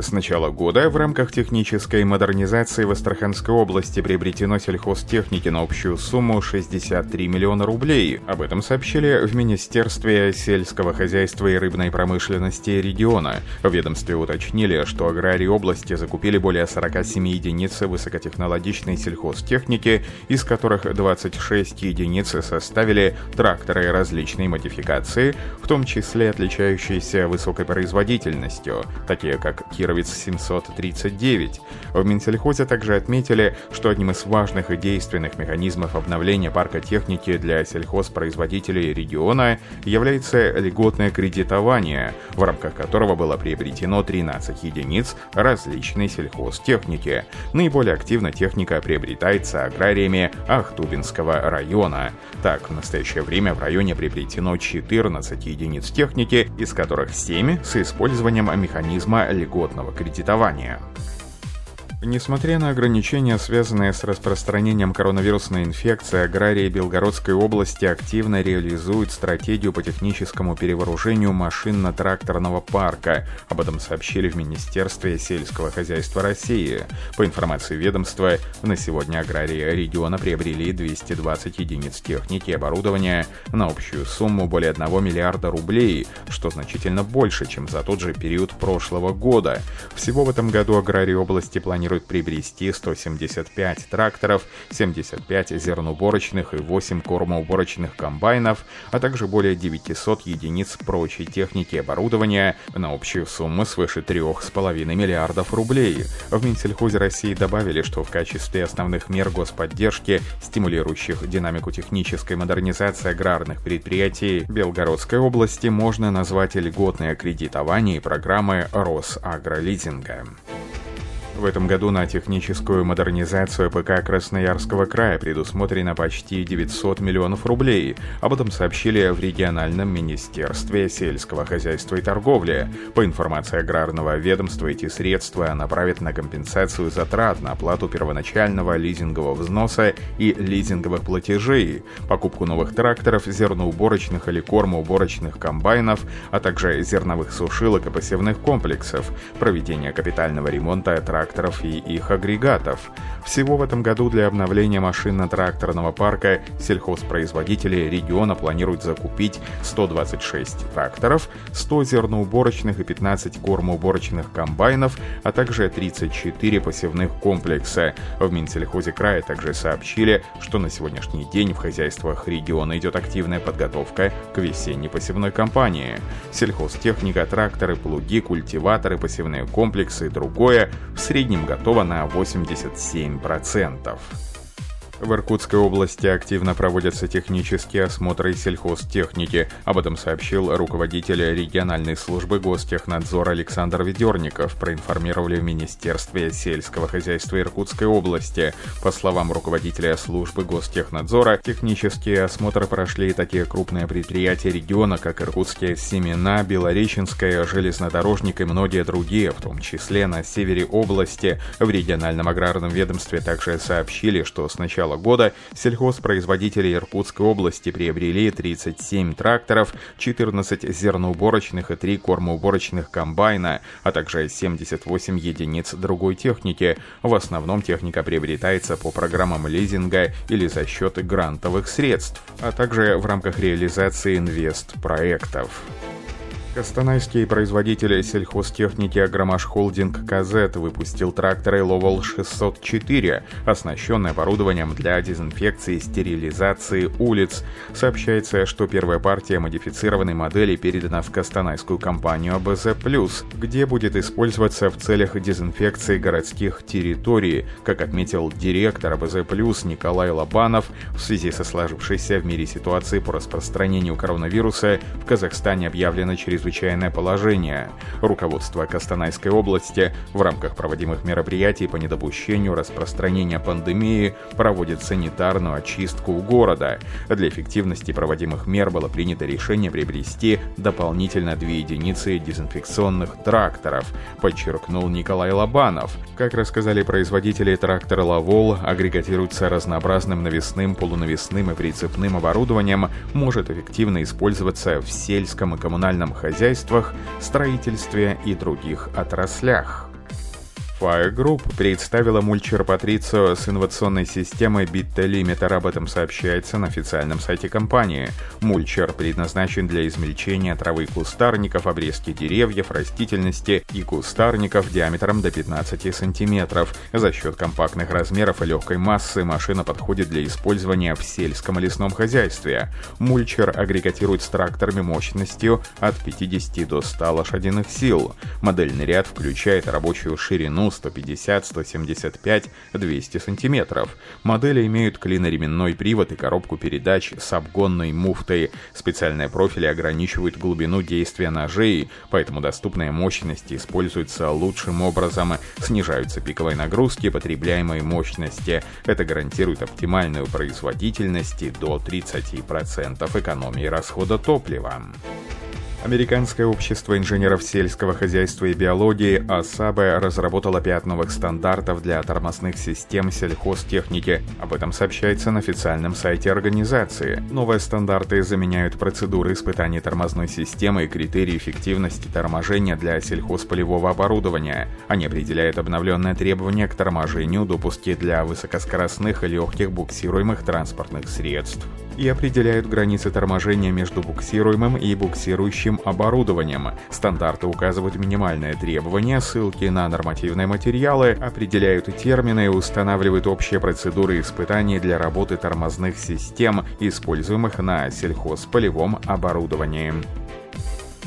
С начала года в рамках технической модернизации в Астраханской области приобретено сельхозтехники на общую сумму 63 миллиона рублей. Об этом сообщили в Министерстве сельского хозяйства и рыбной промышленности региона. В ведомстве уточнили, что аграрии области закупили более 47 единиц высокотехнологичной сельхозтехники, из которых 26 единиц составили тракторы различной модификации, в том числе отличающиеся высокой производительностью, такие как Кир Кировец 739. В Минсельхозе также отметили, что одним из важных и действенных механизмов обновления парка техники для сельхозпроизводителей региона является льготное кредитование, в рамках которого было приобретено 13 единиц различной сельхозтехники. Наиболее активно техника приобретается аграриями Ахтубинского района. Так, в настоящее время в районе приобретено 14 единиц техники, из которых 7 с использованием механизма льготного кредитования. Несмотря на ограничения, связанные с распространением коронавирусной инфекции, аграрии Белгородской области активно реализуют стратегию по техническому перевооружению машинно-тракторного парка. Об этом сообщили в Министерстве сельского хозяйства России. По информации ведомства, на сегодня аграрии региона приобрели 220 единиц техники и оборудования на общую сумму более 1 миллиарда рублей, что значительно больше, чем за тот же период прошлого года. Всего в этом году аграрии области планируют планирует приобрести 175 тракторов, 75 зерноуборочных и 8 кормоуборочных комбайнов, а также более 900 единиц прочей техники и оборудования на общую сумму свыше 3,5 миллиардов рублей. В Минсельхозе России добавили, что в качестве основных мер господдержки, стимулирующих динамику технической модернизации аграрных предприятий Белгородской области, можно назвать льготное кредитование и программы Росагролизинга. В этом году на техническую модернизацию ПК Красноярского края предусмотрено почти 900 миллионов рублей. Об этом сообщили в региональном министерстве сельского хозяйства и торговли. По информации аграрного ведомства, эти средства направят на компенсацию затрат на оплату первоначального лизингового взноса и лизинговых платежей, покупку новых тракторов, зерноуборочных или кормоуборочных комбайнов, а также зерновых сушилок и посевных комплексов, проведение капитального ремонта тракторов тракторов и их агрегатов. Всего в этом году для обновления машинно-тракторного парка сельхозпроизводители региона планируют закупить 126 тракторов, 100 зерноуборочных и 15 кормоуборочных комбайнов, а также 34 посевных комплекса. В Минсельхозе края также сообщили, что на сегодняшний день в хозяйствах региона идет активная подготовка к весенней посевной кампании. Сельхозтехника, тракторы, плуги, культиваторы, посевные комплексы и другое среднем готово на 87%. В Иркутской области активно проводятся технические осмотры сельхозтехники. Об этом сообщил руководитель региональной службы гостехнадзора Александр Ведерников, проинформировали в Министерстве сельского хозяйства Иркутской области. По словам руководителя службы гостехнадзора, технические осмотры прошли такие крупные предприятия региона, как Иркутские семена, Белореченская, железнодорожник и многие другие, в том числе на севере области. В региональном аграрном ведомстве также сообщили, что с начала начала года сельхозпроизводители Иркутской области приобрели 37 тракторов, 14 зерноуборочных и 3 кормоуборочных комбайна, а также 78 единиц другой техники. В основном техника приобретается по программам лизинга или за счет грантовых средств, а также в рамках реализации инвест-проектов. Костанайский производитель сельхозтехники Агромаш Холдинг КЗ выпустил тракторы Ловол 604, оснащенные оборудованием для дезинфекции и стерилизации улиц. Сообщается, что первая партия модифицированной модели передана в Костанайскую компанию АБЗ+, где будет использоваться в целях дезинфекции городских территорий, как отметил директор АБЗ+, Николай Лобанов, в связи со сложившейся в мире ситуацией по распространению коронавируса в Казахстане объявлено чрезвычайное чрезвычайное положение. Руководство Костанайской области в рамках проводимых мероприятий по недопущению распространения пандемии проводит санитарную очистку города. Для эффективности проводимых мер было принято решение приобрести дополнительно две единицы дезинфекционных тракторов, подчеркнул Николай Лобанов. Как рассказали производители, трактор «Лавол» агрегатируется разнообразным навесным, полунавесным и прицепным оборудованием, может эффективно использоваться в сельском и коммунальном хозяйствах, строительстве и других отраслях. Fire Group представила мульчер Патрицио с инновационной системой BitLimiter. Об этом сообщается на официальном сайте компании. Мульчер предназначен для измельчения травы кустарников, обрезки деревьев, растительности и кустарников диаметром до 15 сантиметров. За счет компактных размеров и легкой массы машина подходит для использования в сельском и лесном хозяйстве. Мульчер агрегатирует с тракторами мощностью от 50 до 100 лошадиных сил. Модельный ряд включает рабочую ширину 150, 175, 200 сантиметров. Модели имеют клиноременной привод и коробку передач с обгонной муфтой. Специальные профили ограничивают глубину действия ножей, поэтому доступная мощность используется лучшим образом. Снижаются пиковые нагрузки потребляемой мощности. Это гарантирует оптимальную производительность до 30% экономии расхода топлива. Американское общество инженеров сельского хозяйства и биологии АСАБе разработало пять новых стандартов для тормозных систем сельхозтехники. Об этом сообщается на официальном сайте организации. Новые стандарты заменяют процедуры испытаний тормозной системы и критерии эффективности торможения для сельхозполевого оборудования. Они определяют обновленные требования к торможению, допуски для высокоскоростных и легких буксируемых транспортных средств и определяют границы торможения между буксируемым и буксирующим оборудованием. Стандарты указывают минимальные требования, ссылки на нормативные материалы, определяют термины и устанавливают общие процедуры испытаний для работы тормозных систем, используемых на сельхозполевом оборудовании.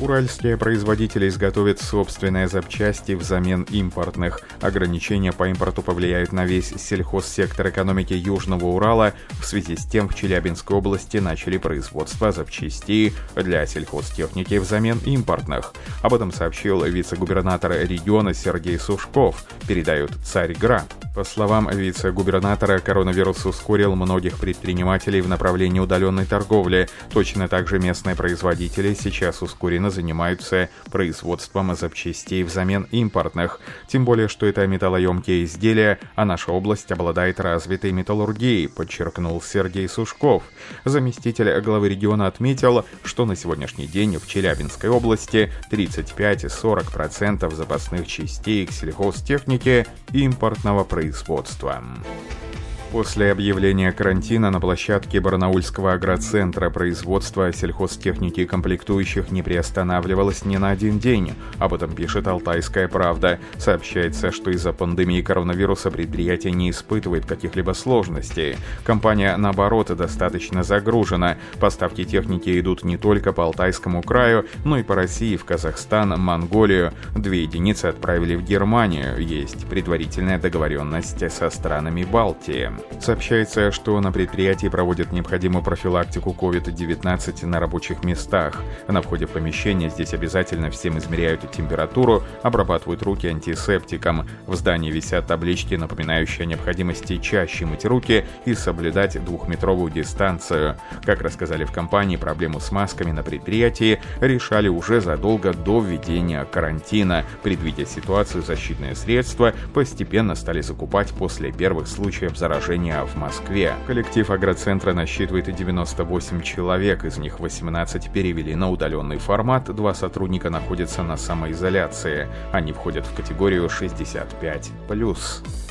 Уральские производители изготовят собственные запчасти взамен импортных. Ограничения по импорту повлияют на весь сельхозсектор экономики Южного Урала. В связи с тем в Челябинской области начали производство запчастей для сельхозтехники взамен импортных. Об этом сообщил вице-губернатор региона Сергей Сушков, передают «Царь Гра». По словам вице-губернатора, коронавирус ускорил многих предпринимателей в направлении удаленной торговли. Точно так же местные производители сейчас ускоренно занимаются производством запчастей взамен импортных. Тем более, что это металлоемкие изделия, а наша область обладает развитой металлургией, подчеркнул Сергей Сушков. Заместитель главы региона отметил, что на сегодняшний день в Челябинской области 35-40% запасных частей к сельхозтехнике импортного производства производства. После объявления карантина на площадке Барнаульского агроцентра производство сельхозтехники и комплектующих не приостанавливалось ни на один день. Об этом пишет «Алтайская правда». Сообщается, что из-за пандемии коронавируса предприятие не испытывает каких-либо сложностей. Компания, наоборот, достаточно загружена. Поставки техники идут не только по Алтайскому краю, но и по России, в Казахстан, Монголию. Две единицы отправили в Германию. Есть предварительная договоренность со странами Балтии. Сообщается, что на предприятии проводят необходимую профилактику COVID-19 на рабочих местах. На входе в помещение здесь обязательно всем измеряют температуру, обрабатывают руки антисептиком. В здании висят таблички, напоминающие о необходимости чаще мыть руки и соблюдать двухметровую дистанцию. Как рассказали в компании, проблему с масками на предприятии решали уже задолго до введения карантина. Предвидя ситуацию, защитные средства постепенно стали закупать после первых случаев заражения положения в Москве. Коллектив агроцентра насчитывает 98 человек, из них 18 перевели на удаленный формат, два сотрудника находятся на самоизоляции. Они входят в категорию 65+.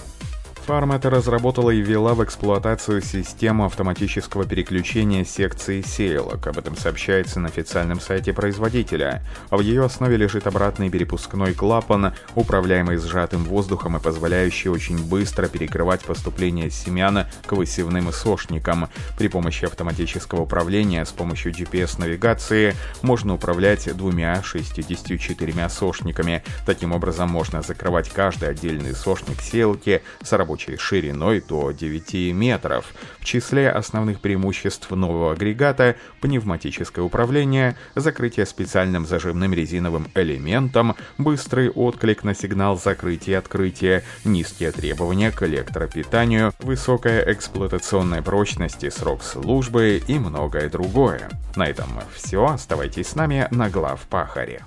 Farmet разработала и ввела в эксплуатацию систему автоматического переключения секции сеялок. Об этом сообщается на официальном сайте производителя. В ее основе лежит обратный перепускной клапан, управляемый сжатым воздухом и позволяющий очень быстро перекрывать поступление семян к высевным сошникам. При помощи автоматического управления с помощью GPS-навигации можно управлять двумя 64 сошниками. Таким образом, можно закрывать каждый отдельный сошник сеялки с рабочим рабочей шириной до 9 метров. В числе основных преимуществ нового агрегата – пневматическое управление, закрытие специальным зажимным резиновым элементом, быстрый отклик на сигнал закрытия и открытия, низкие требования к электропитанию, высокая эксплуатационная прочность и срок службы и многое другое. На этом все. Оставайтесь с нами на глав Пахаре.